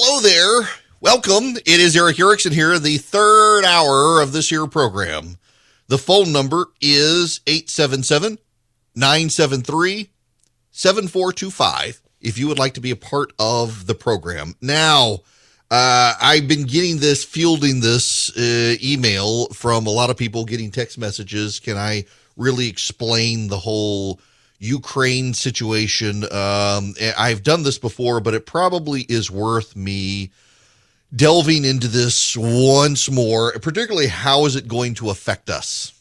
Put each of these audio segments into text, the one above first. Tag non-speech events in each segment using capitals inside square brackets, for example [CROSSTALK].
Hello there. Welcome. It is Erick Erickson here, the third hour of this year program. The phone number is 877 973 7425 if you would like to be a part of the program. Now, uh, I've been getting this, fielding this uh, email from a lot of people getting text messages. Can I really explain the whole Ukraine situation. Um, I've done this before, but it probably is worth me delving into this once more, particularly how is it going to affect us?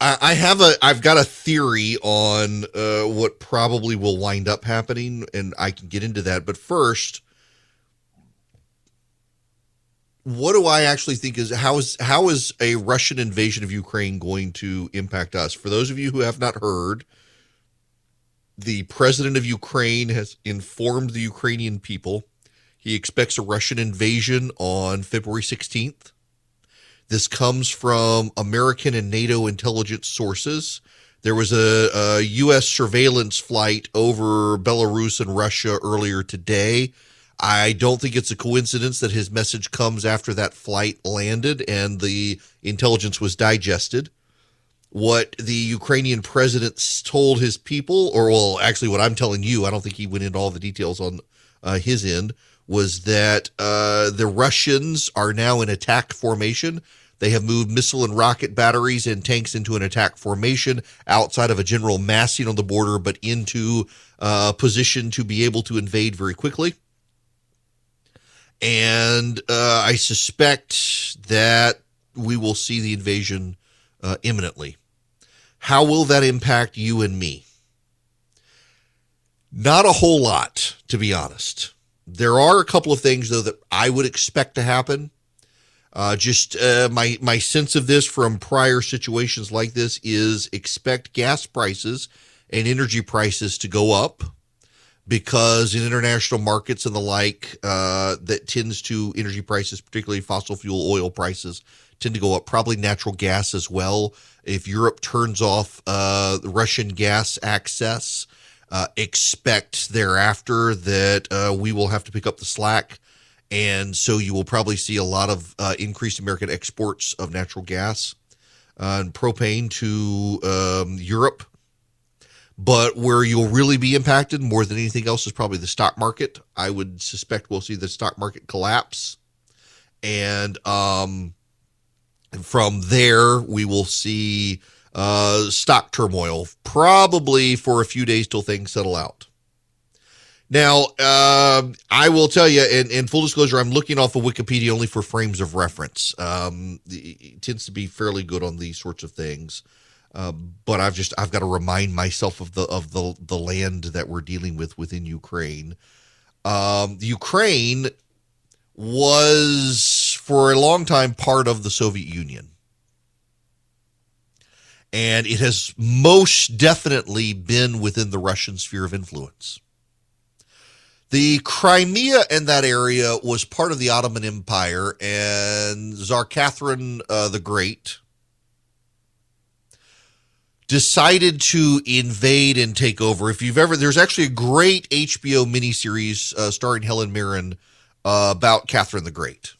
I, have a, I've got a theory on uh, what probably will wind up happening, and I can get into that. But first, what do I actually think is how is how is a Russian invasion of Ukraine going to impact us? For those of you who have not heard, the president of Ukraine has informed the Ukrainian people he expects a Russian invasion on February 16th. This comes from American and NATO intelligence sources. There was a, a U.S. surveillance flight over Belarus and Russia earlier today I don't think it's a coincidence that his message comes after that flight landed and the intelligence was digested. What the Ukrainian president told his people, or well, actually, what I'm telling you, I don't think he went into all the details on uh, his end, was that uh, the Russians are now in attack formation. They have moved missile and rocket batteries and tanks into an attack formation outside of a general massing on the border, but into a uh, position to be able to invade very quickly and uh, I suspect that we will see the invasion uh, imminently. How will that impact you and me? Not a whole lot, to be honest. There are a couple of things, though, that I would expect to happen. Uh, just uh, my my sense of this from prior situations like this is expect gas prices and energy prices to go up because in international markets and the like, uh, that tends to energy prices, particularly fossil fuel oil prices, tend to go up. Probably natural gas as well. If Europe turns off uh, Russian gas access, uh, expect thereafter that uh, we will have to pick up the slack. And so you will probably see a lot of uh, increased American exports of natural gas uh, and propane to um, Europe but where you'll really be impacted more than anything else is probably the stock market. I would suspect we'll see the stock market collapse. And um, from there, we will see uh, stock turmoil, probably for a few days till things settle out. Now, uh, I will tell you, and, and, full disclosure, I'm looking off of Wikipedia only for frames of reference. Um, it tends to be fairly good on these sorts of things. Uh, but I've just I've got to remind myself of the of the the land that we're dealing with within Ukraine. Um, Ukraine was for a long time part of the Soviet Union. And it has most definitely been within the Russian sphere of influence. The Crimea and that area was part of the Ottoman Empire, and Tsar Catherine uh, the Great, decided to invade and take over. If you've ever, there's actually a great HBO miniseries uh, starring Helen Mirren uh, about Catherine the Great.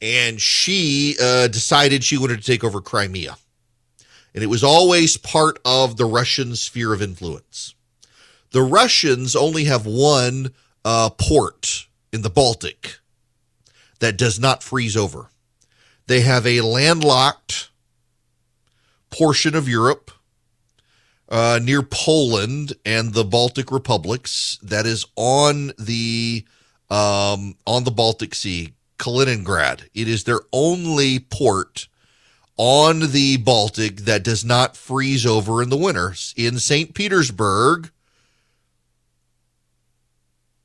And she uh, decided she wanted to take over Crimea. And it was always part of the Russian sphere of influence. The Russians only have one uh, port in the Baltic that does not freeze over. They have a landlocked portion of Europe uh, near Poland and the Baltic republics that is on the um, on the Baltic Sea, Kaliningrad. It is their only port on the Baltic that does not freeze over in the winter. In St. Petersburg,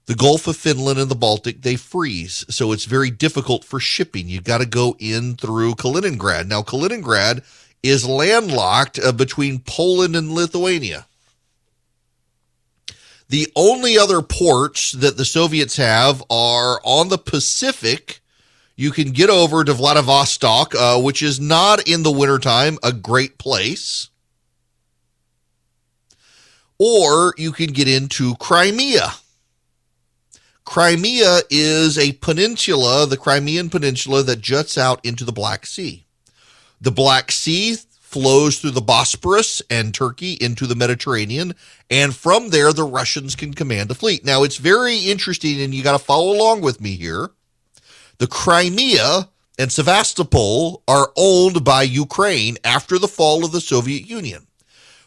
the Gulf of Finland and the Baltic, they freeze. So it's very difficult for shipping. You've got to go in through Kaliningrad. Now, Kaliningrad is landlocked uh, between Poland and Lithuania. The only other ports that the Soviets have are on the Pacific. You can get over to Vladivostok, uh, which is not in the wintertime a great place. Or you can get into Crimea. Crimea is a peninsula, the Crimean Peninsula, that juts out into the Black Sea. The Black Sea flows through the Bosporus and Turkey into the Mediterranean, and from there the Russians can command a fleet. Now it's very interesting, and you got to follow along with me here. The Crimea and Sevastopol are owned by Ukraine after the fall of the Soviet Union.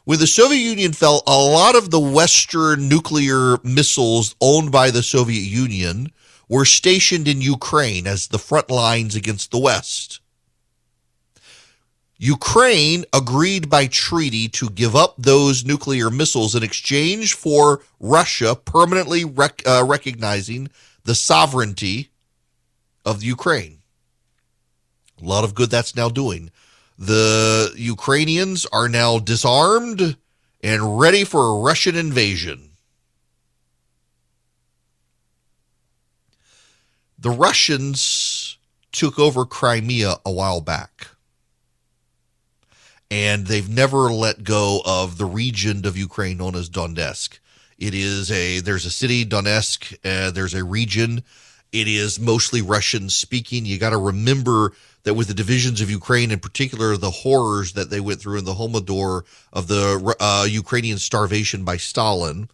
When the Soviet Union fell, a lot of the Western nuclear missiles owned by the Soviet Union were stationed in Ukraine as the front lines against the West. Ukraine agreed by treaty to give up those nuclear missiles in exchange for Russia permanently rec- uh, recognizing the sovereignty of Ukraine. A lot of good that's now doing. The Ukrainians are now disarmed and ready for a Russian invasion. The Russians took over Crimea a while back. And they've never let go of the region of Ukraine known as Donetsk. It is a there's a city Donetsk. Uh, there's a region. It is mostly Russian speaking. You got to remember that with the divisions of Ukraine, in particular, the horrors that they went through in the Holodomor of the uh, Ukrainian starvation by Stalin,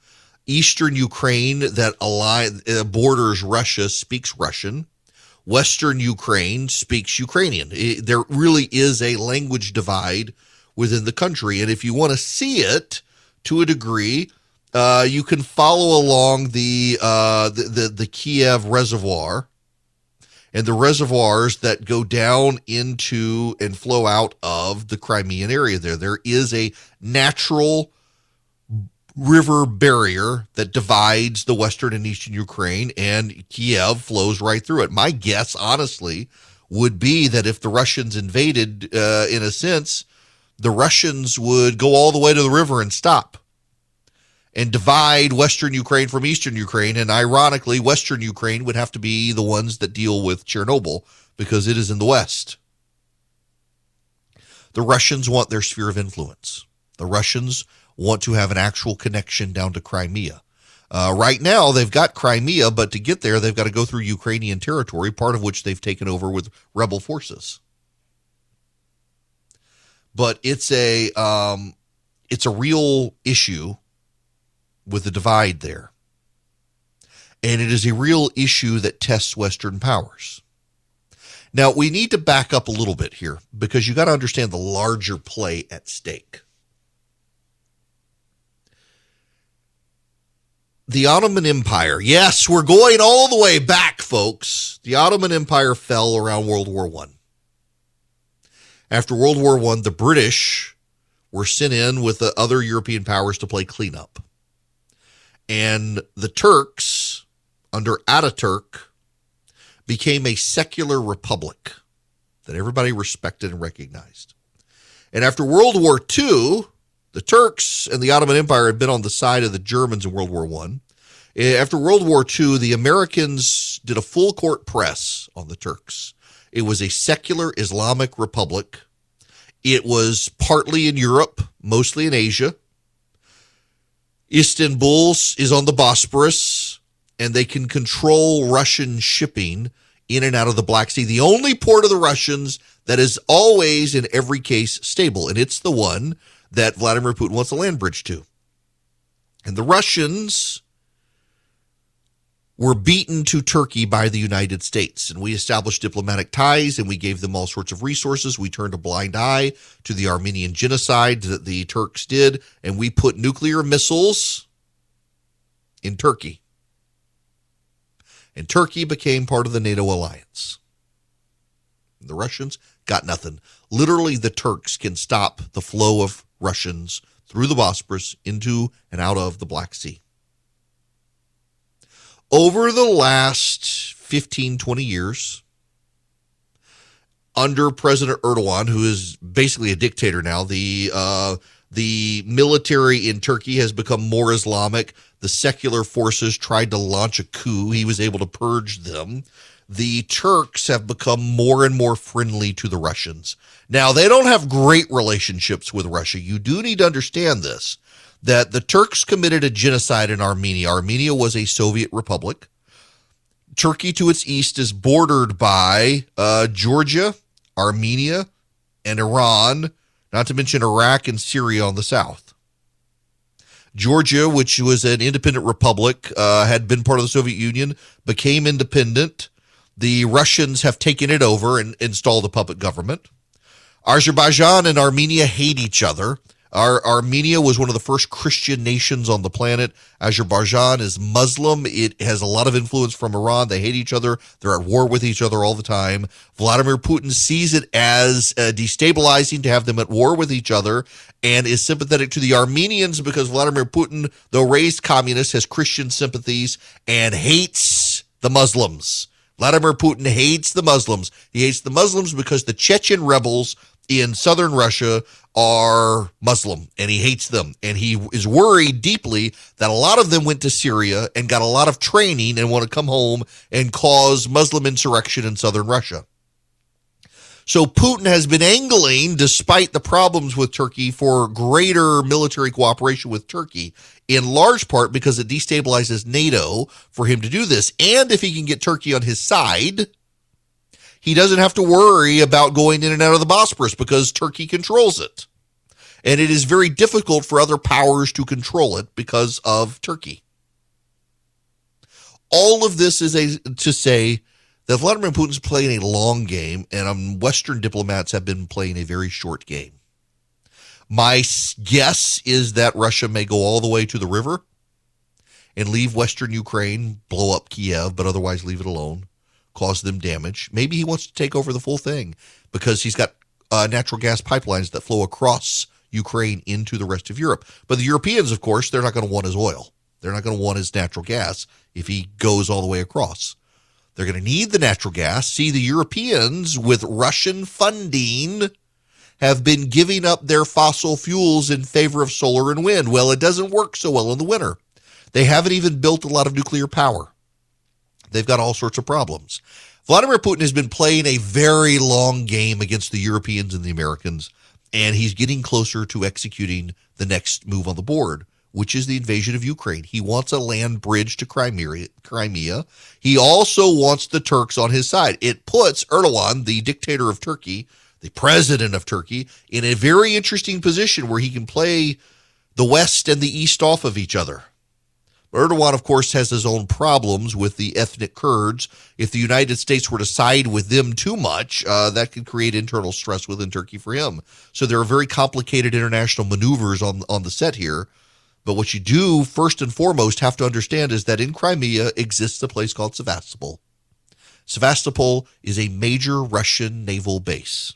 Eastern Ukraine that align, uh, borders Russia speaks Russian. Western Ukraine speaks Ukrainian. It, there really is a language divide within the country. And if you want to see it to a degree, uh, you can follow along the, uh, the, the, the Kiev Reservoir and the reservoirs that go down into and flow out of the Crimean area there. There is a natural river barrier that divides the western and eastern Ukraine, and Kiev flows right through it. My guess, honestly, would be that if the Russians invaded, uh, in a sense, the Russians would go all the way to the river and stop and divide Western Ukraine from Eastern Ukraine. And ironically, Western Ukraine would have to be the ones that deal with Chernobyl because it is in the West. The Russians want their sphere of influence. The Russians want to have an actual connection down to Crimea. Uh, right now, they've got Crimea, but to get there, they've got to go through Ukrainian territory, part of which they've taken over with rebel forces. But it's a um, it's a real issue with the divide there. And it is a real issue that tests Western powers. Now, we need to back up a little bit here because you got to understand the larger play at stake. The Ottoman Empire. Yes, we're going all the way back, folks. The Ottoman Empire fell around World War One. After World War One, the British were sent in with the other European powers to play cleanup. And the Turks, under Ataturk, became a secular republic that everybody respected and recognized. And after World War II, the Turks and the Ottoman Empire had been on the side of the Germans in World War I. Eh, after World War II, the Americans did a full court press on the Turks. It was a secular Islamic republic. It was partly in Europe, mostly in Asia. Istanbul is on the Bosporus, and they can control Russian shipping in and out of the Black Sea. The only port of the Russians that is always, in every case, stable, and it's the one that Vladimir Putin wants a land bridge to. And the Russians were beaten to Turkey by the United States. And we established diplomatic ties and we gave them all sorts of resources. We turned a blind eye to the Armenian genocide that the Turks did, and we put nuclear missiles in Turkey. And Turkey became part of the NATO alliance. The Russians got nothing. Literally, the Turks can stop the flow of Russians through the Bosporus into and out of the Black Sea over the last 15, 20 years, under President Erdogan, who is basically a dictator now, the uh, the military in Turkey has become more Islamic. The secular forces tried to launch a coup. He was able to purge them. The Turks have become more and more friendly to the Russians. Now, they don't have great relationships with Russia. You do need to understand this that the Turks committed a genocide in Armenia. Armenia was a Soviet republic. Turkey to its east is bordered by uh, Georgia, Armenia, and Iran, not to mention Iraq and Syria on the south. Georgia, which was an independent republic, uh, had been part of the Soviet Union, became independent. The Russians have taken it over and installed a puppet government. Azerbaijan and Armenia hate each other. Our, Armenia was one of the first Christian nations on the planet. Azerbaijan is Muslim. It has a lot of influence from Iran. They hate each other. They're at war with each other all the time. Vladimir Putin sees it as uh, destabilizing to have them at war with each other and is sympathetic to the Armenians because Vladimir Putin, though raised communist, has Christian sympathies and hates the Muslims. Vladimir Putin hates the Muslims. He hates the Muslims because the Chechen rebels in southern Russia are Muslim and he hates them. And he is worried deeply that a lot of them went to Syria and got a lot of training and want to come home and cause Muslim insurrection in southern Russia. So Putin has been angling, despite the problems with Turkey, for greater military cooperation with Turkey, in large part because it destabilizes NATO for him to do this. And if he can get Turkey on his side, he doesn't have to worry about going in and out of the Bosporus because Turkey controls it. And it is very difficult for other powers to control it because of Turkey. All of this is a to say Vladimir Putin's playing a long game, and um, Western diplomats have been playing a very short game. My guess is that Russia may go all the way to the river and leave Western Ukraine, blow up Kiev, but otherwise leave it alone cause them damage. Maybe he wants to take over the full thing because he's got uh, natural gas pipelines that flow across Ukraine into the rest of Europe. But the Europeans, of course, they're not going to want his oil. They're not going to want his natural gas if he goes all the way across. They're going to need the natural gas. See, the Europeans, with Russian funding, have been giving up their fossil fuels in favor of solar and wind. Well, it doesn't work so well in the winter. They haven't even built a lot of nuclear power. They've got all sorts of problems. Vladimir Putin has been playing a very long game against the Europeans and the Americans, and he's getting closer to executing the next move on the board, which is the invasion of Ukraine. He wants a land bridge to Crimea. He also wants the Turks on his side. It puts Erdogan, the dictator of Turkey, the president of Turkey, in a very interesting position where he can play the West and the East off of each other. Erdogan, of course, has his own problems with the ethnic Kurds. If the United States were to side with them too much, uh, that could create internal stress within Turkey for him. So there are very complicated international maneuvers on on the set here. But what you do first and foremost have to understand is that in Crimea exists a place called Sevastopol. Sevastopol is a major Russian naval base.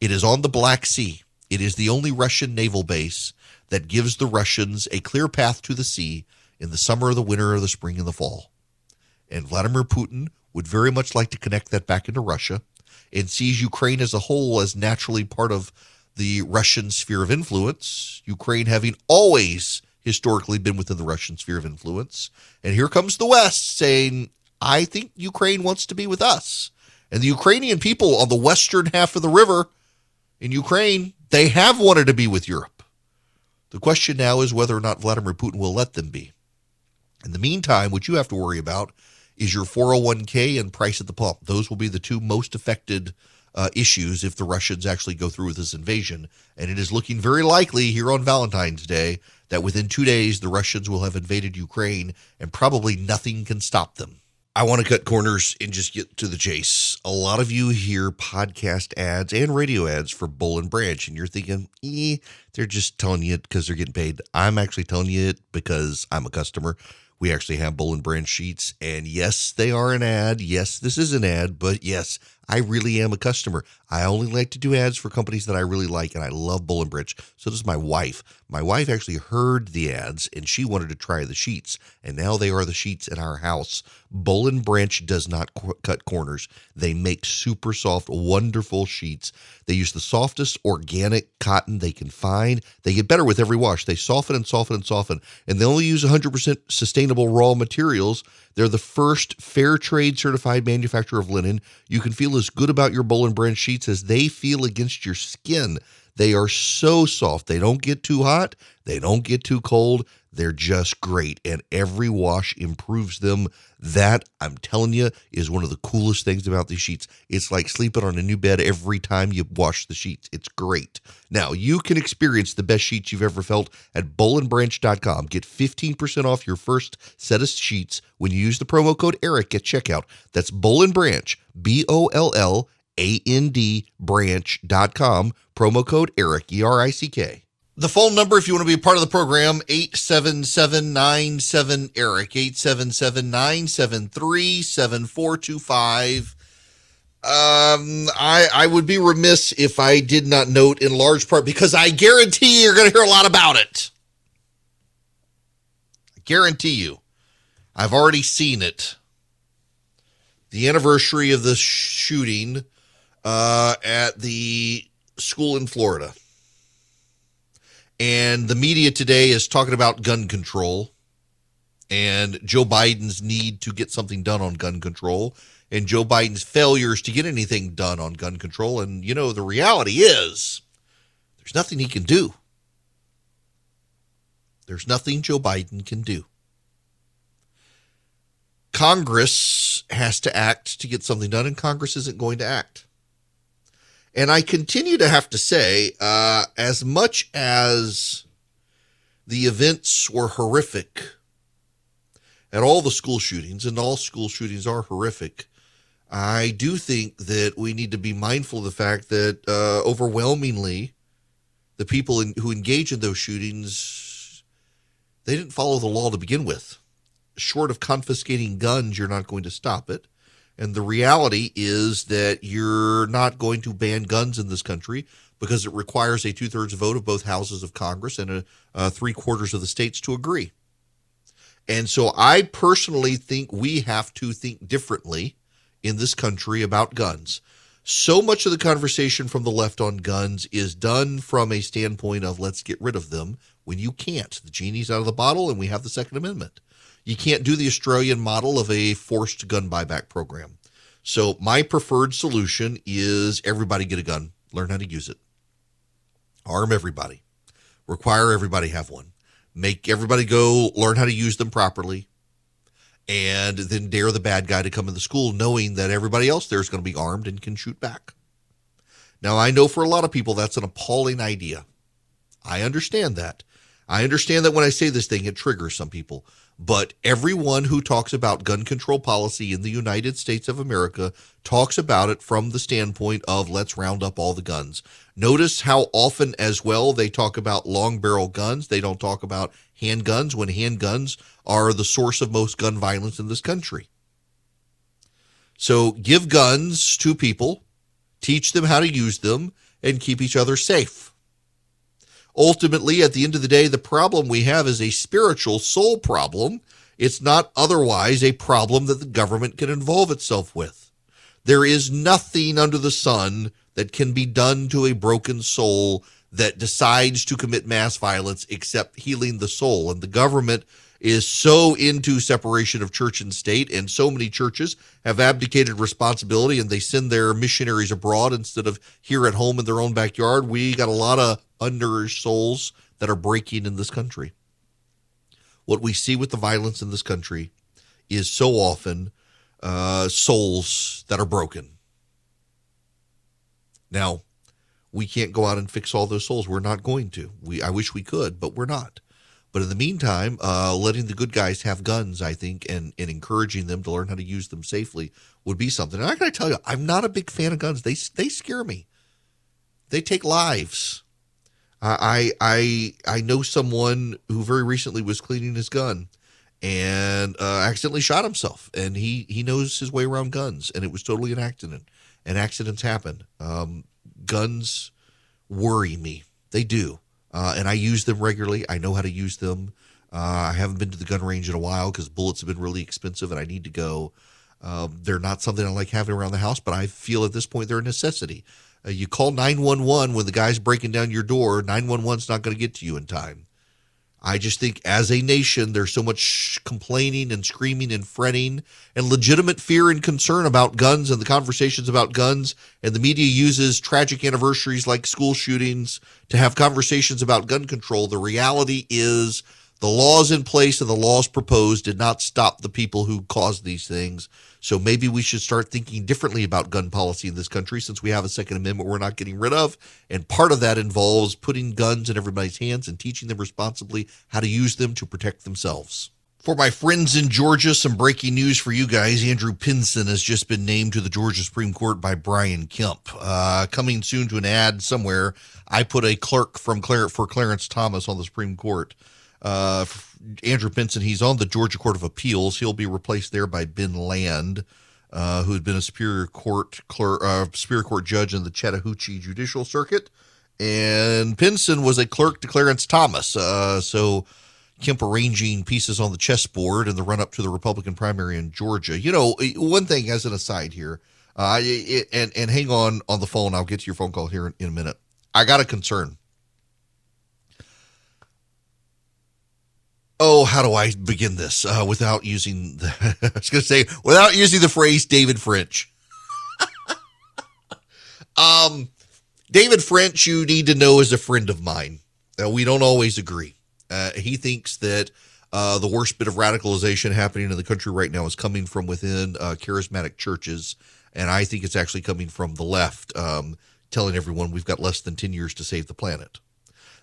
It is on the Black Sea. It is the only Russian naval base that gives the Russians a clear path to the sea in the summer, the winter, the spring, and the fall. And Vladimir Putin would very much like to connect that back into Russia and sees Ukraine as a whole as naturally part of the Russian sphere of influence, Ukraine having always historically been within the Russian sphere of influence. And here comes the West saying, I think Ukraine wants to be with us. And the Ukrainian people on the western half of the river in Ukraine, they have wanted to be with Europe. The question now is whether or not Vladimir Putin will let them be. In the meantime, what you have to worry about is your 401k and price at the pump. Those will be the two most affected uh, issues if the Russians actually go through with this invasion. And it is looking very likely here on Valentine's Day that within two days the Russians will have invaded Ukraine and probably nothing can stop them. I want to cut corners and just get to the chase. A lot of you hear podcast ads and radio ads for Boll and Branch, and you're thinking, eh, they're just telling you it because they're getting paid. I'm actually telling you it because I'm a customer. We actually have Boll and Branch sheets. And yes, they are an ad. Yes, this is an ad, but yes, I really am a customer. I only like to do ads for companies that I really like, and I love Branch. So does my wife. My wife actually heard the ads and she wanted to try the sheets, and now they are the sheets in our house. Boll and Branch does not qu- cut corners. They make super soft, wonderful sheets. They use the softest organic cotton they can find. They get better with every wash. They soften and soften and soften, and they only use 100% sustainable raw materials. They're the first fair trade certified manufacturer of linen. You can feel as good about your Boll and Branch sheets as they feel against your skin. They are so soft. They don't get too hot. They don't get too cold. They're just great, and every wash improves them. That, I'm telling you, is one of the coolest things about these sheets. It's like sleeping on a new bed every time you wash the sheets. It's great. Now, you can experience the best sheets you've ever felt at bollandbranch.com. Get 15% off your first set of sheets when you use the promo code ERICK at checkout. That's Boll and Branch, B O L L A N D branch.com, promo code ERICK, E R I C K. The phone number, if you want to be a part of the program, 877 Erick, 877 973 7425. Um, I, I would be remiss if I did not note in large part because I guarantee you're going to hear a lot about it. I guarantee you. I've already seen it. The anniversary of the shooting uh, at the school in Florida. And the media today is talking about gun control and Joe Biden's need to get something done on gun control and Joe Biden's failures to get anything done on gun control. And, you know, the reality is there's nothing he can do. There's nothing Joe Biden can do. Congress has to act to get something done, and Congress isn't going to act. And I continue to have to say, uh, as much as the events were horrific at all the school shootings, and all school shootings are horrific, I do think that we need to be mindful of the fact that uh, overwhelmingly, the people in, who engage in those shootings, they didn't follow the law to begin with. Short of confiscating guns, you're not going to stop it. And the reality is that you're not going to ban guns in this country because it requires a two thirds vote of both houses of Congress and a, uh, a three quarters of the states to agree. And so I personally think we have to think differently in this country about guns. So much of the conversation from the left on guns is done from a standpoint of let's get rid of them when you can't. The genie's out of the bottle and we have the Second Amendment. You can't do the Australian model of a forced gun buyback program. So, my preferred solution is everybody get a gun, learn how to use it, arm everybody, require everybody have one, make everybody go learn how to use them properly, and then dare the bad guy to come in the school knowing that everybody else there is going to be armed and can shoot back. Now, I know for a lot of people that's an appalling idea. I understand that. I understand that when I say this thing, it triggers some people. But everyone who talks about gun control policy in the United States of America talks about it from the standpoint of let's round up all the guns. Notice how often, as well, they talk about long barrel guns. They don't talk about handguns when handguns are the source of most gun violence in this country. So give guns to people, teach them how to use them, and keep each other safe. Ultimately, at the end of the day, the problem we have is a spiritual soul problem. It's not otherwise a problem that the government can involve itself with. There is nothing under the sun that can be done to a broken soul that decides to commit mass violence except healing the soul. And the government is so into separation of church and state, and so many churches have abdicated responsibility and they send their missionaries abroad instead of here at home in their own backyard. We got a lot of undernourished souls that are breaking in this country. What we see with the violence in this country is so often uh, souls that are broken. Now, we can't go out and fix all those souls. We're not going to. We I wish we could, but we're not. But in the meantime, uh, letting the good guys have guns, I think, and, and encouraging them to learn how to use them safely would be something. And I got to tell you, I'm not a big fan of guns. They they scare me. They take lives. I I I know someone who very recently was cleaning his gun and uh, accidentally shot himself, and he he knows his way around guns, and it was totally an accident. And accidents happen. Um, guns worry me. They do uh, and I use them regularly. I know how to use them. Uh, I haven't been to the gun range in a while because bullets have been really expensive, and I need to go. Um, they're not something I like having around the house, but I feel at this point they're a necessity. Uh, you call 911 when the guy's breaking down your door, 911's not going to get to you in time. I just think as a nation, there's so much complaining and screaming and fretting and legitimate fear and concern about guns and the conversations about guns. And the media uses tragic anniversaries like school shootings to have conversations about gun control. The reality is The laws in place and the laws proposed did not stop the people who caused these things. So maybe we should start thinking differently about gun policy in this country since we have a Second Amendment we're not getting rid of. And part of that involves putting guns in everybody's hands and teaching them responsibly how to use them to protect themselves. For my friends in Georgia, some breaking news for you guys. Andrew Pinson has just been named to the Georgia Supreme Court by Brian Kemp. Uh, coming soon to an ad somewhere, I put a clerk from Clar- for Clarence Thomas on the Supreme Court. Uh, Andrew Pinson, he's on the Georgia Court of Appeals. He'll be replaced there by Ben Land, uh, who's been a Superior Court clerk, uh, Superior Court judge in the Chattahoochee Judicial Circuit. And Pinson was a clerk to Clarence Thomas. Uh, so Kemp arranging pieces on the chessboard in the run up to the Republican primary in Georgia. You know, one thing as an aside here, uh, it, and and hang on on the phone. I'll get to your phone call here in, in a minute. I got a concern. Oh, how do I begin this uh, without using the, [LAUGHS] I was going to say, without using the phrase David French. [LAUGHS] um, David French, you need to know, is a friend of mine. Uh, we don't always agree. Uh, he thinks that uh, the worst bit of radicalization happening in the country right now is coming from within uh, charismatic churches. And I think it's actually coming from the left, um, telling everyone we've got less than 10 years to save the planet.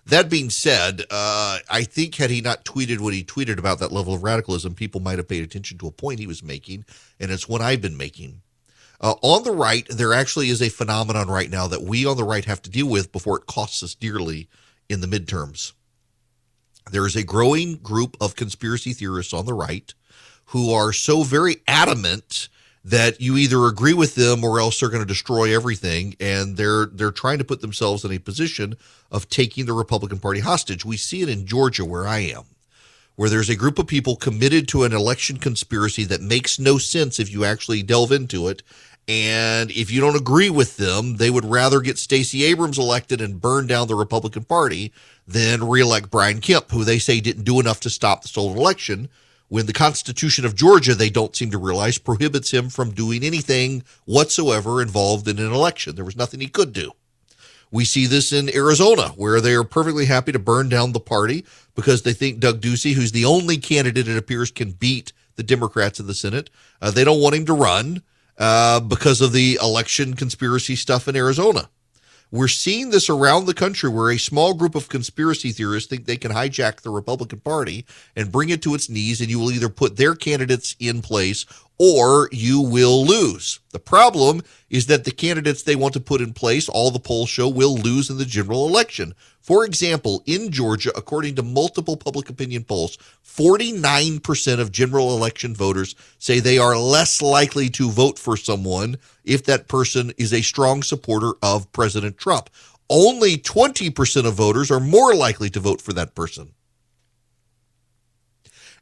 That being said, uh, I think had he not tweeted what he tweeted about that level of radicalism, people might have paid attention to a point he was making, and it's one I've been making. Uh, on the right, there actually is a phenomenon right now that we on the right have to deal with before it costs us dearly in the midterms. There is a growing group of conspiracy theorists on the right who are so very adamant that you either agree with them or else they're going to destroy everything and they're they're trying to put themselves in a position of taking the Republican Party hostage. We see it in Georgia where I am where there's a group of people committed to an election conspiracy that makes no sense if you actually delve into it and if you don't agree with them, they would rather get Stacey Abrams elected and burn down the Republican Party than reelect Brian Kemp, who they say didn't do enough to stop the stolen election when the Constitution of Georgia, they don't seem to realize, prohibits him from doing anything whatsoever involved in an election. There was nothing he could do. We see this in Arizona, where they are perfectly happy to burn down the party because they think Doug Ducey, who's the only candidate it appears can beat the Democrats in the Senate, uh, they don't want him to run uh, because of the election conspiracy stuff in Arizona. We're seeing this around the country where a small group of conspiracy theorists think they can hijack the Republican Party and bring it to its knees, and you will either put their candidates in place or you will lose. The problem is that the candidates they want to put in place, all the polls show, will lose in the general election. For example, in Georgia, according to multiple public opinion polls, 49% of general election voters say they are less likely to vote for someone if that person is a strong supporter of President Trump. Only 20% of voters are more likely to vote for that person.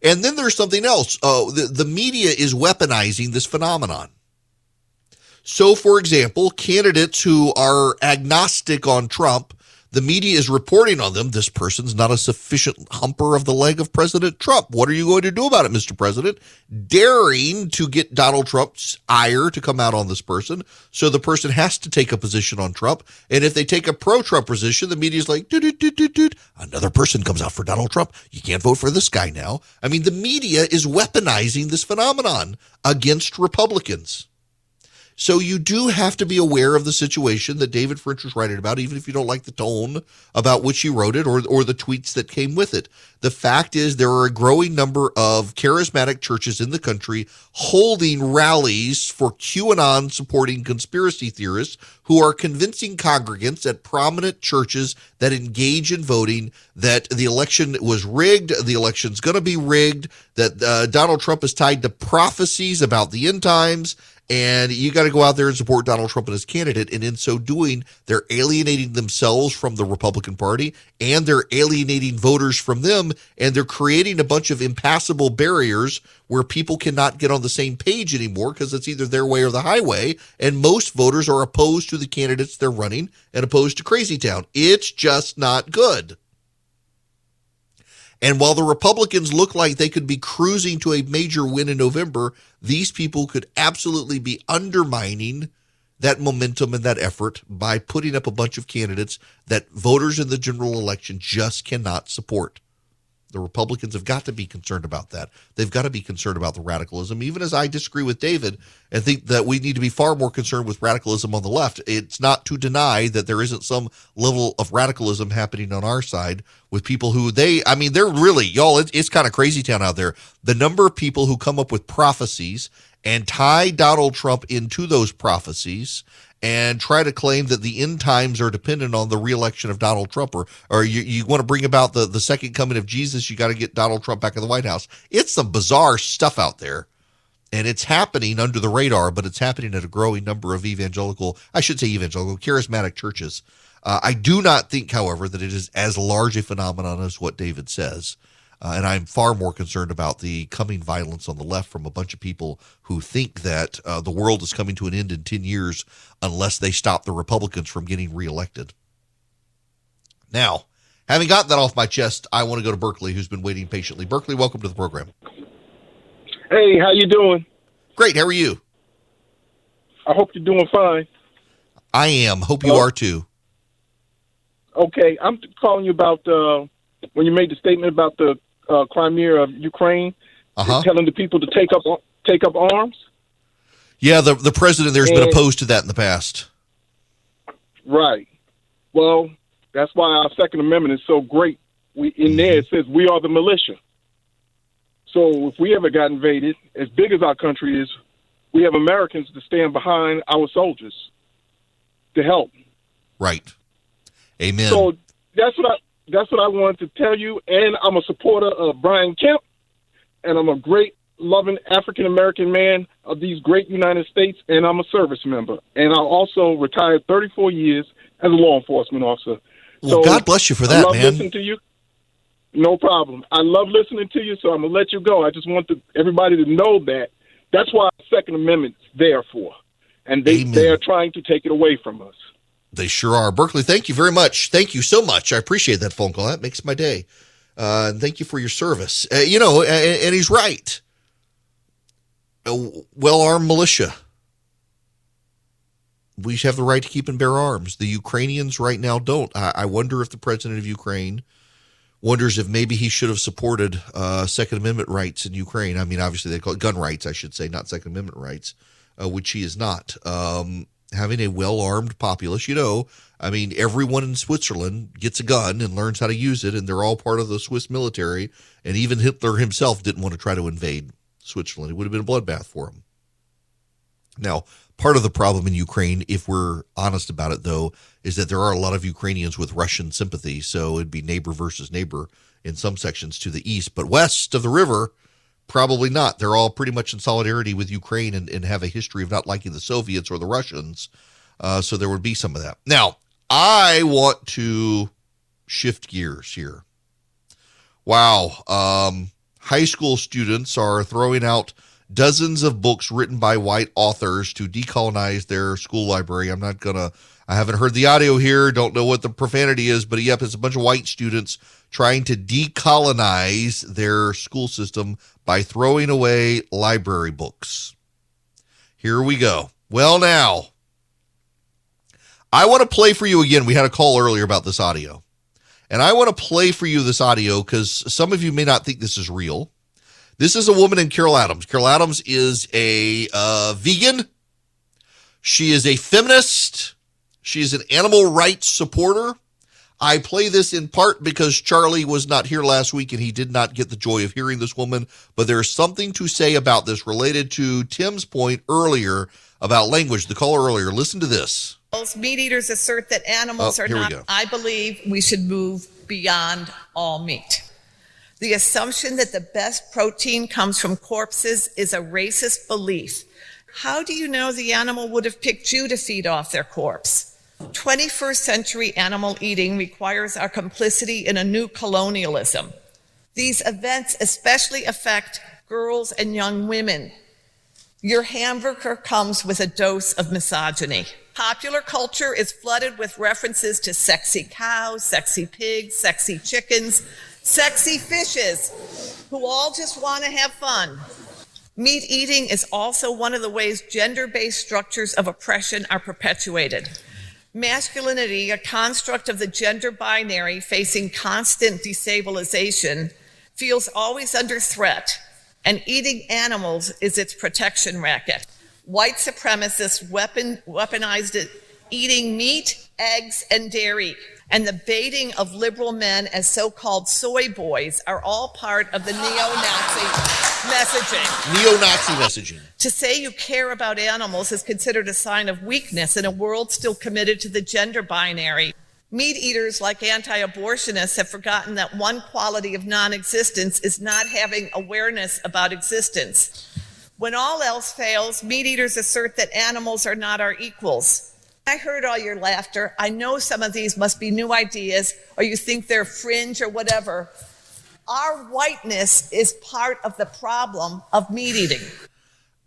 And then there's something else. Uh, the, the media is weaponizing this phenomenon. So, for example, candidates who are agnostic on Trump the media is reporting on them. This person's not a sufficient humper of the leg of President Trump. What are you going to do about it, Mr. President? Daring to get Donald Trump's ire to come out on this person. So the person has to take a position on Trump. And if they take a pro Trump position, the media's like, another person comes out for Donald Trump. You can't vote for this guy now. I mean, the media is weaponizing this phenomenon against Republicans. So you do have to be aware of the situation that David French was writing about, even if you don't like the tone about which he wrote it or, or the tweets that came with it. The fact is there are a growing number of charismatic churches in the country holding rallies for QAnon supporting conspiracy theorists who are convincing congregants at prominent churches that engage in voting that the election was rigged, the election's going to be rigged, that uh, Donald Trump is tied to prophecies about the end times and you got to go out there and support Donald Trump and his candidate. And in so doing, they're alienating themselves from the Republican Party and they're alienating voters from them. And they're creating a bunch of impassable barriers where people cannot get on the same page anymore because it's either their way or the highway. And most voters are opposed to the candidates they're running and opposed to Crazy Town. It's just not good. And while the Republicans look like they could be cruising to a major win in November, these people could absolutely be undermining that momentum and that effort by putting up a bunch of candidates that voters in the general election just cannot support. The Republicans have got to be concerned about that. They've got to be concerned about the radicalism, even as I disagree with David and think that we need to be far more concerned with radicalism on the left. It's not to deny that there isn't some level of radicalism happening on our side with people who they, I mean, they're really, y'all, it, it's kind of crazy town out there. The number of people who come up with prophecies and tie Donald Trump into those prophecies and try to claim that the end times are dependent on the reelection of Donald Trump or, or you, you want to bring about the, the second coming of Jesus, you got to get Donald Trump back in the White House. It's some bizarre stuff out there. And it's happening under the radar, but it's happening at a growing number of evangelical, I should say evangelical, charismatic churches. Uh, I do not think, however, that it is as large a phenomenon as what David says. Uh, and I'm far more concerned about the coming violence on the left from a bunch of people who think that uh, the world is coming to an end in 10 years unless they stop the Republicans from getting reelected. Now, having gotten that off my chest, I want to go to Berkeley, who's been waiting patiently. Berkeley, welcome to the program. Hey, how you doing? Great. How are you? I hope you're doing fine. I am. Hope you oh. are too. Okay, I'm calling you about uh, when you made the statement about the uh, Crimea of Ukraine, uh-huh. telling the people to take up take up arms. Yeah, the the president there's and, been opposed to that in the past. Right. Well, that's why our Second Amendment is so great. We in mm-hmm. there it says we are the militia. So if we ever got invaded, as big as our country is, we have Americans to stand behind our soldiers to help. Right. Amen. So that's what I that's what I wanted to tell you. And I'm a supporter of Brian Kemp, and I'm a great, loving African American man of these great United States, and I'm a service member. And I also retired 34 years as a law enforcement officer. Well, so God bless you for that, I love man. Listening to you. No problem. I love listening to you, so I'm gonna let you go. I just want to, everybody to know that that's why Second Amendment's there for, and they Amen. they are trying to take it away from us. They sure are. Berkeley, thank you very much. Thank you so much. I appreciate that phone call. That makes my day. Uh, thank you for your service. Uh, you know, and, and he's right. A well armed militia. We have the right to keep and bear arms. The Ukrainians right now don't. I, I wonder if the president of Ukraine wonders if maybe he should have supported uh, Second Amendment rights in Ukraine. I mean, obviously they call it gun rights, I should say, not Second Amendment rights, uh, which he is not. Um, having a well armed populace. You know, I mean, everyone in Switzerland gets a gun and learns how to use it, and they're all part of the Swiss military. And even Hitler himself didn't want to try to invade Switzerland. It would have been a bloodbath for him. Now, part of the problem in Ukraine, if we're honest about it, though, is that there are a lot of Ukrainians with Russian sympathy. So it'd be neighbor versus neighbor in some sections to the east. But west of the river, Probably not. They're all pretty much in solidarity with Ukraine and, and have a history of not liking the Soviets or the Russians. Uh, so there would be some of that. Now, I want to shift gears here. Wow. Um, high school students are throwing out dozens of books written by white authors to decolonize their school library. I'm not going to, I haven't heard the audio here, don't know what the profanity is, but yep, it's a bunch of white students trying to decolonize their school system by throwing away library books. Here we go. Well, now, I want to play for you again. We had a call earlier about this audio. And I want to play for you this audio because some of you may not think this is real. This is a woman in Carol Adams. Carol Adams is a uh, vegan. She is a feminist. She is an animal rights supporter. I play this in part because Charlie was not here last week and he did not get the joy of hearing this woman. But there's something to say about this related to Tim's point earlier about language. The caller earlier. Listen to this. Meat eaters assert that animals Oh, are not. I believe we should move beyond all meat. The assumption that the best protein comes from corpses is a racist belief. How do you know the animal would have picked you to feed off their corpse? 21st century animal eating requires our complicity in a new colonialism. These events especially affect girls and young women. Your hamburger comes with a dose of misogyny. Popular culture is flooded with references to sexy cows, sexy pigs, sexy chickens, sexy fishes, who all just want to have fun. Meat eating is also one of the ways gender based structures of oppression are perpetuated. Masculinity, a construct of the gender binary facing constant destabilization, feels always under threat, and eating animals is its protection racket. White supremacists weapon, weaponized it, eating meat, eggs, and dairy and the baiting of liberal men as so called soy boys are all part of the neo Nazi messaging. Neo Nazi messaging. To say you care about animals is considered a sign of weakness in a world still committed to the gender binary. Meat eaters, like anti abortionists, have forgotten that one quality of non existence is not having awareness about existence. When all else fails, meat eaters assert that animals are not our equals. I heard all your laughter. I know some of these must be new ideas, or you think they're fringe or whatever. Our whiteness is part of the problem of meat eating.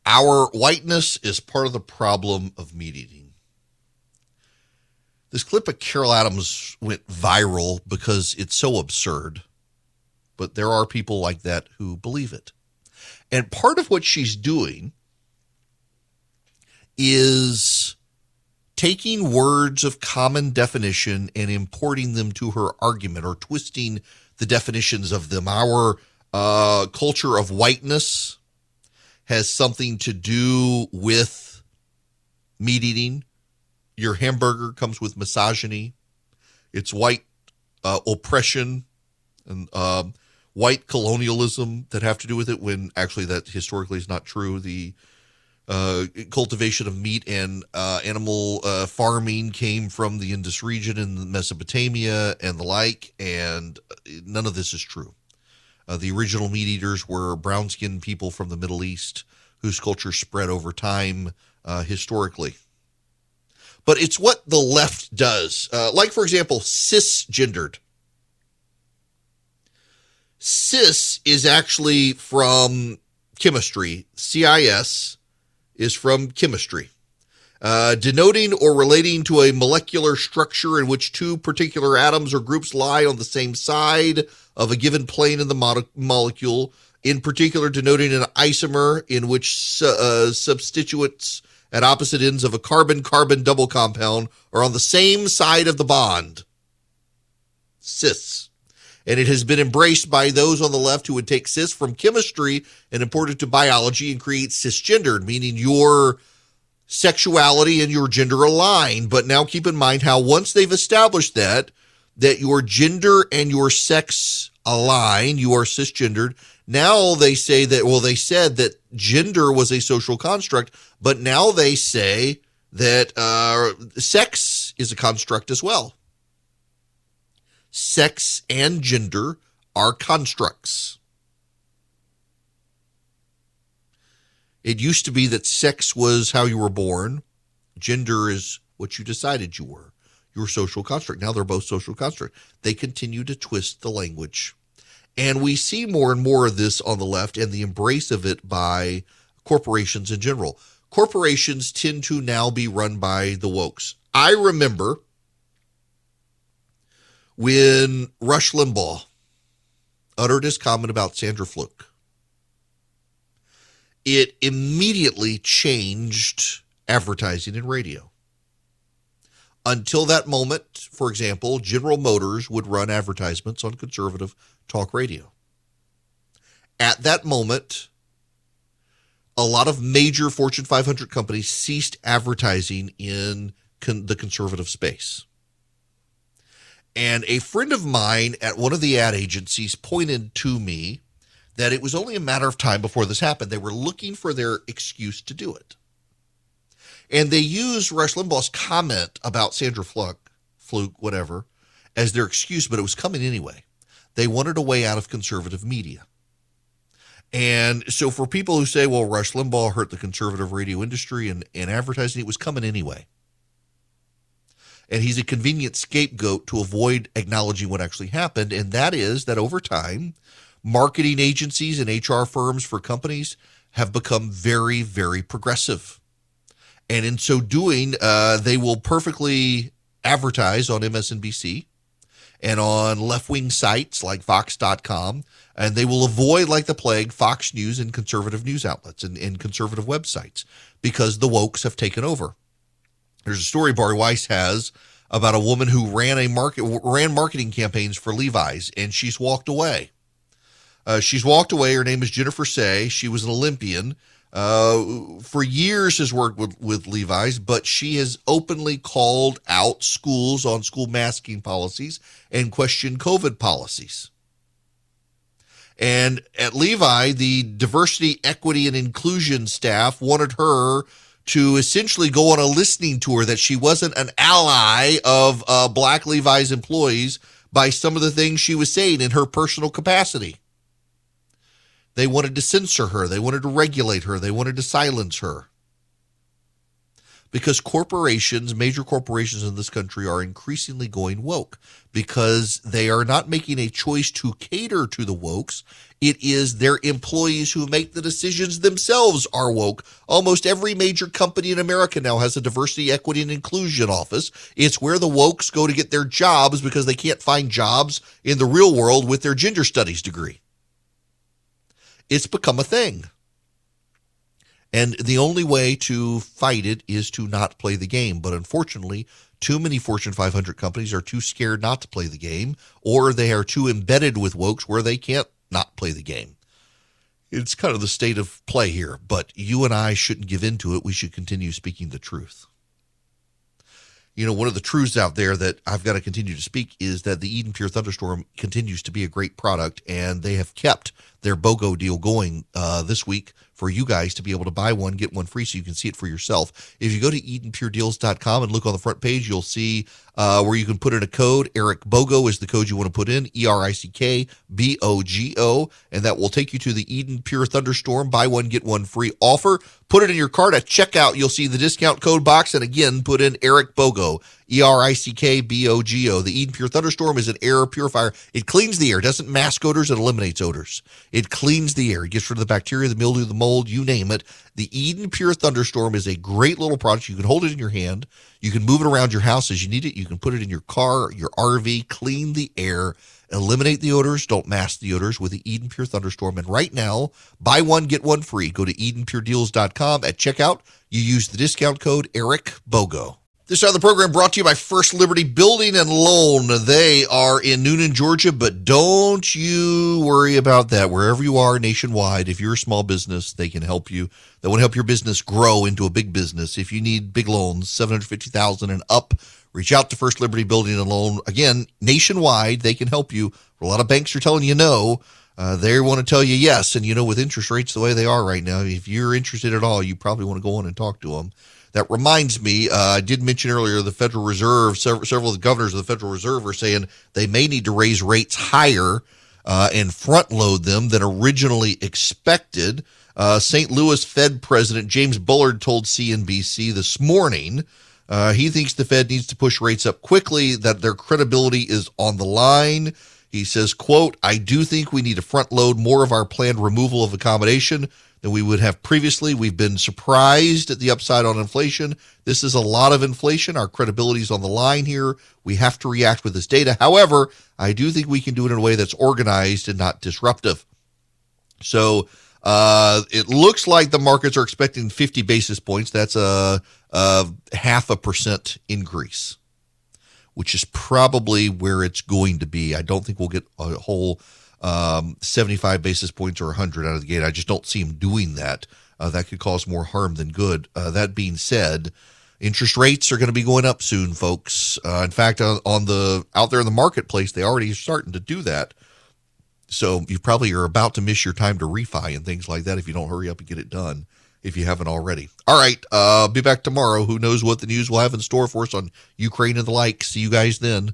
Our whiteness is part of the problem of meat eating. This clip of Carol Adams went viral because it's so absurd, but there are people like that who believe it. And part of what she's doing is taking words of common definition and importing them to her argument or twisting the definitions of them. Our uh, culture of whiteness has something to do with meat eating. Your hamburger comes with misogyny. It's white uh, oppression and uh, white colonialism that have to do with it when actually that historically is not true. The uh, cultivation of meat and uh, animal uh, farming came from the Indus region in Mesopotamia and the like, and none of this is true. Uh, the original meat eaters were brown skinned people from the Middle East whose culture spread over time uh, historically. But it's what the left does. Uh, like, for example, cisgendered. Cis is actually from chemistry, CIS is from chemistry, uh, denoting or relating to a molecular structure in which two particular atoms or groups lie on the same side of a given plane in the mo- molecule, in particular denoting an isomer in which su- uh, substituents at opposite ends of a carbon carbon double compound are on the same side of the bond. Cis and it has been embraced by those on the left who would take cis from chemistry and import it to biology and create cisgendered, meaning your sexuality and your gender align. But now keep in mind how once they've established that, that your gender and your sex align, you are cisgendered. Now they say that, well, they said that gender was a social construct, but now they say that uh, sex is a construct as well sex and gender are constructs. It used to be that sex was how you were born, gender is what you decided you were, your social construct. Now they're both social construct. They continue to twist the language. And we see more and more of this on the left and the embrace of it by corporations in general. Corporations tend to now be run by the wokes. I remember when Rush Limbaugh uttered his comment about Sandra Fluke, it immediately changed advertising and radio. Until that moment, for example, General Motors would run advertisements on conservative talk radio. At that moment, a lot of major Fortune 500 companies ceased advertising in con- the conservative space. And a friend of mine at one of the ad agencies pointed to me that it was only a matter of time before this happened. They were looking for their excuse to do it. And they used Rush Limbaugh's comment about Sandra Fluke, Fluke, whatever, as their excuse, but it was coming anyway. They wanted a way out of conservative media. And so for people who say, well, Rush Limbaugh hurt the conservative radio industry and, and advertising, it was coming anyway and he's a convenient scapegoat to avoid acknowledging what actually happened. And that is that over time, marketing agencies and HR firms for companies have become very, very progressive. And in so doing, uh, they will perfectly advertise on MSNBC and on left wing sites like Vox.com. And they will avoid, like the plague, Fox News and conservative news outlets and, and conservative websites because the wokes have taken over. There's a story Bari Weiss has about a woman who ran a market ran marketing campaigns for Levi's and she's walked away. Uh, she's walked away. Her name is Jennifer Sey. She was an Olympian. Uh, for years has worked with, with Levi's, but she has openly called out schools on school masking policies and questioned COVID policies. And at Levi, the diversity, equity, and inclusion staff wanted her to essentially go on a listening tour that she wasn't an ally of uh, Black Levi's employees by some of the things she was saying in her personal capacity. They wanted to censor her, they wanted to regulate her, they wanted to silence her because corporations, major corporations in this country, are increasingly going woke because they are not making a choice to cater to the wokes. It is their employees who make the decisions themselves are woke. Almost every major company in America now has a diversity, equity, and inclusion office. It's where the wokes go to get their jobs because they can't find jobs in the real world with their gender studies degree. It's become a thing. And the only way to fight it is to not play the game. But unfortunately, too many Fortune 500 companies are too scared not to play the game, or they are too embedded with wokes where they can't not play the game. It's kind of the state of play here, but you and I shouldn't give in to it. We should continue speaking the truth. You know, one of the truths out there that I've got to continue to speak is that the Eden Pure Thunderstorm continues to be a great product, and they have kept their BOGO deal going uh, this week for you guys to be able to buy one, get one free so you can see it for yourself. If you go to EdenPureDeals.com and look on the front page, you'll see uh, where you can put in a code. Erick Bogo is the code you want to put in, E R I C K B O G O, and that will take you to the Eden Pure Thunderstorm buy one, get one free offer. Put it in your cart at checkout. You'll see the discount code box, and again, put in Erick Bogo, E R I C K B O G O. The Eden Pure Thunderstorm is an air purifier. It cleans the air, doesn't mask odors, it eliminates odors. It cleans the air, it gets rid of the bacteria, the mildew, the mold, you name it. The Eden Pure Thunderstorm is a great little product. You can hold it in your hand, you can move it around your house as you need it, you can put it in your car, your RV, clean the air. Eliminate the odors, don't mask the odors with the Eden Pure Thunderstorm. And right now, buy one, get one free. Go to EdenPureDeals.com at checkout. You use the discount code Erick Bogo. This side of the program brought to you by First Liberty Building and Loan. They are in Newnan, Georgia, but don't you worry about that. Wherever you are nationwide, if you're a small business, they can help you. They want to help your business grow into a big business. If you need big loans, 750,000 and up, reach out to First Liberty Building and Loan. Again, nationwide, they can help you. A lot of banks are telling you no. Uh, they want to tell you yes. And you know, with interest rates the way they are right now, if you're interested at all, you probably want to go on and talk to them. That reminds me, uh, I did mention earlier the Federal Reserve, several, several of the governors of the Federal Reserve are saying they may need to raise rates higher uh, and front load them than originally expected. Uh, St. Louis Fed President James Bullard told CNBC this morning uh, he thinks the Fed needs to push rates up quickly, that their credibility is on the line. He says, quote, I do think we need to front load more of our planned removal of accommodation than we would have previously. We've been surprised at the upside on inflation. This is a lot of inflation. Our credibility is on the line here. We have to react with this data. However, I do think we can do it in a way that's organized and not disruptive. So uh, it looks like the markets are expecting 50 basis points. That's a, a half a percent increase, which is probably where it's going to be. I don't think we'll get a whole um, 75 basis points or 100 out of the gate. I just don't see him doing that. Uh, that could cause more harm than good. Uh, that being said, interest rates are going to be going up soon, folks. Uh, in fact, on, on, the out there in the marketplace, they already are starting to do that. So you probably are about to miss your time to refi and things like that if you don't hurry up and get it done. If you haven't already. All right, uh, be back tomorrow. Who knows what the news will have in store for us on Ukraine and the like. See you guys then.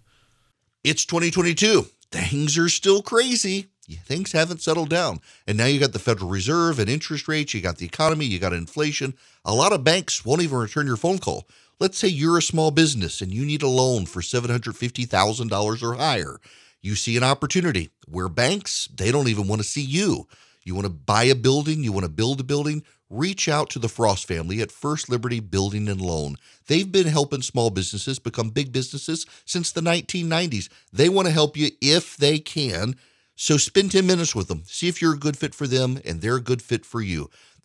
It's 2022 things are still crazy. Things haven't settled down. And now you got the Federal Reserve and interest rates, you got the economy, you got inflation. A lot of banks won't even return your phone call. Let's say you're a small business and you need a loan for $750,000 or higher. You see an opportunity where banks, they don't even want to see you. You want to buy a building, you want to build a building, reach out to the Frost family at First Liberty Building and Loan. They've been helping small businesses become big businesses since the 1990s. They want to help you if they can. So spend 10 minutes with them. See if you're a good fit for them and they're a good fit for you.